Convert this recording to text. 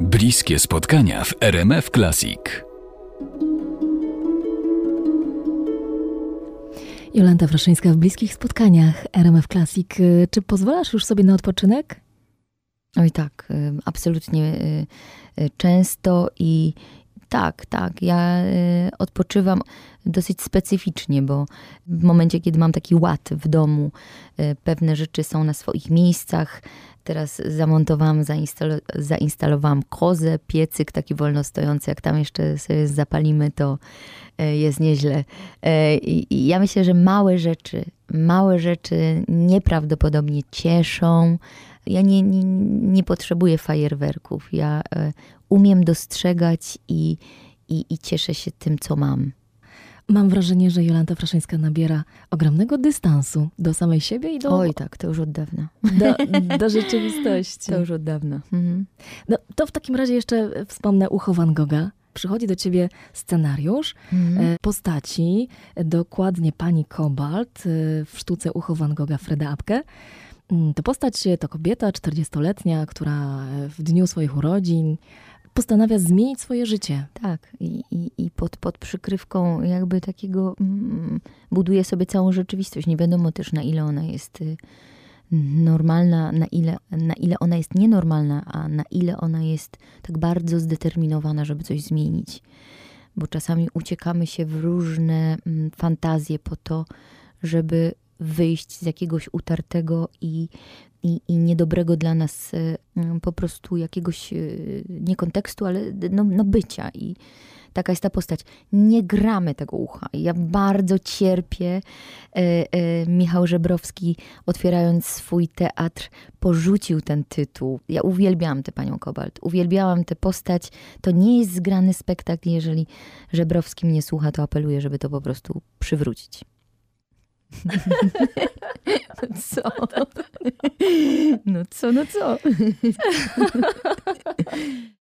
Bliskie spotkania w RMF Classic. Jolanta Fraszyńska w bliskich spotkaniach RMF Classic. Czy pozwalasz już sobie na odpoczynek? Oj tak, y, absolutnie y, y, często i tak, tak. Ja odpoczywam dosyć specyficznie, bo w momencie, kiedy mam taki ład w domu, pewne rzeczy są na swoich miejscach. Teraz zamontowałam, zainstalo zainstalowałam kozę, piecyk taki wolno stojący. Jak tam jeszcze sobie zapalimy, to jest nieźle. I ja myślę, że małe rzeczy, małe rzeczy nieprawdopodobnie cieszą, ja nie, nie, nie potrzebuję fajerwerków. Ja e, umiem dostrzegać i, i, i cieszę się tym, co mam. Mam wrażenie, że Jolanta Fraszyńska nabiera ogromnego dystansu do samej siebie i do... Oj tak, to już od dawna. Do, do rzeczywistości. To już od dawna. Mhm. No, to w takim razie jeszcze wspomnę ucho Van Gogha. Przychodzi do ciebie scenariusz mhm. postaci, dokładnie pani Kobalt e, w sztuce Ucho Van Gogha Freda Apke. Mm, to postać to kobieta 40-letnia, która w dniu swoich urodzin postanawia zmienić swoje życie. Tak, i, i, i pod, pod przykrywką jakby takiego mm, buduje sobie całą rzeczywistość. Nie wiadomo też na ile ona jest y, normalna, na ile, na ile ona jest nienormalna, a na ile ona jest tak bardzo zdeterminowana, żeby coś zmienić. Bo czasami uciekamy się w różne mm, fantazje po to, żeby wyjść z jakiegoś utartego i, i, i niedobrego dla nas e, po prostu jakiegoś, e, nie kontekstu, ale no, no bycia. I taka jest ta postać. Nie gramy tego ucha. Ja bardzo cierpię. E, e, Michał Żebrowski, otwierając swój teatr, porzucił ten tytuł. Ja uwielbiałam tę panią Kobalt. Uwielbiałam tę postać. To nie jest zgrany spektakl. Jeżeli Żebrowski mnie słucha, to apeluję, żeby to po prostu przywrócić. No co? No co, no co?